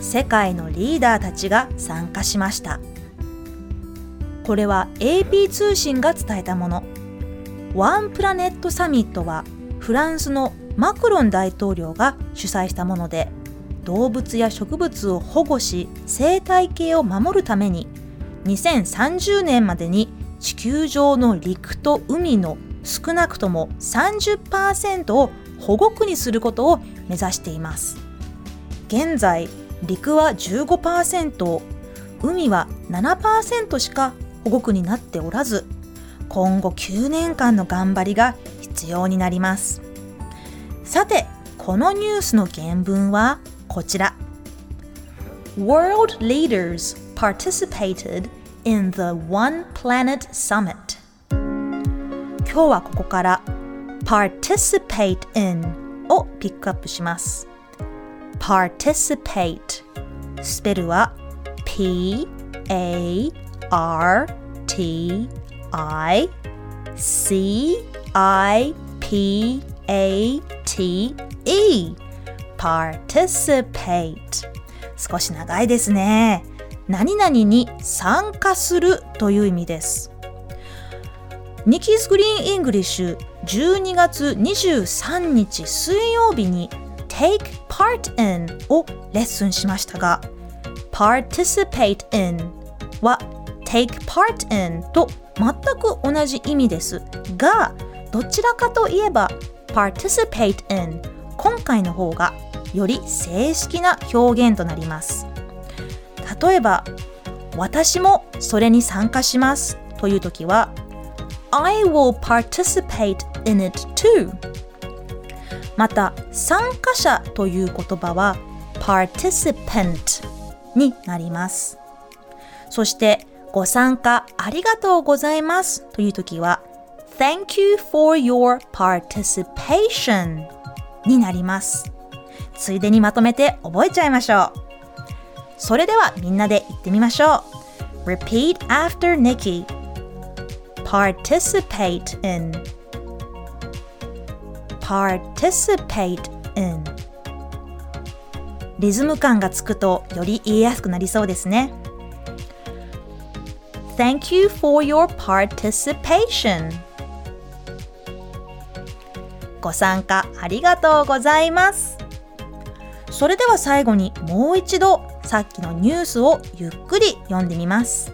世界のリーダーたちが参加しました。これは AP 通信が伝えたもの。ワンプラネットサミットはフランスのマクロン大統領が主催したもので動物や植物を保護し生態系を守るために2030年までに地球上の陸と海の少なくとも30%を保護区にすることを目指しています現在陸は15%海は7%しか保護区になっておらず今後9年間の頑張りが必要になります。さてこのニュースの原文はこちら。World leaders participated in the One Planet Summit. 今日はここから participate in をピックアップします。Participate. スペルは p a r t i c i p a t e. Participate. 少し長いですね。何々に参加するという意味です。ニキーズグリーンイングリッシュ12月23日水曜日に Take part in をレッスンしましたが Participate in は Take part in と全く同じ意味ですがどちらかといえば Participate in 今回の方がより正式な表現となります例えば私もそれに参加しますという時は I will participate in it too また参加者という言葉は participant になります。そしてご参加ありがとうございますという時は Thank you for your participation になります。ついでにまとめて覚えちゃいましょう。それではみんなで言ってみましょう。Repeat after Nikki. Participate in. Participate in. リズム感がつくとより言いやすくなりそうですね。Thank you for your participation. ご参加ありがとうございます。それでは最後にもう一度さっきのニュースをゆっくり読んでみます。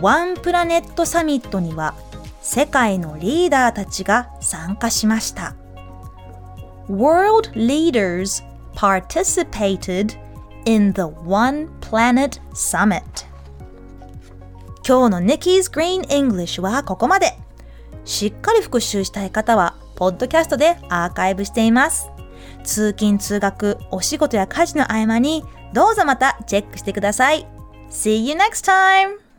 ワンプラネットサミットには世界のリーダーたちが参加しました。World leaders participated in the One Planet Summit. 今日の Nikki's Green English はここまで。しっかり復習したい方はポッドキャストでアーカイブしています。通勤通学お仕事や家事の合間にどうぞまたチェックしてください。See you next time!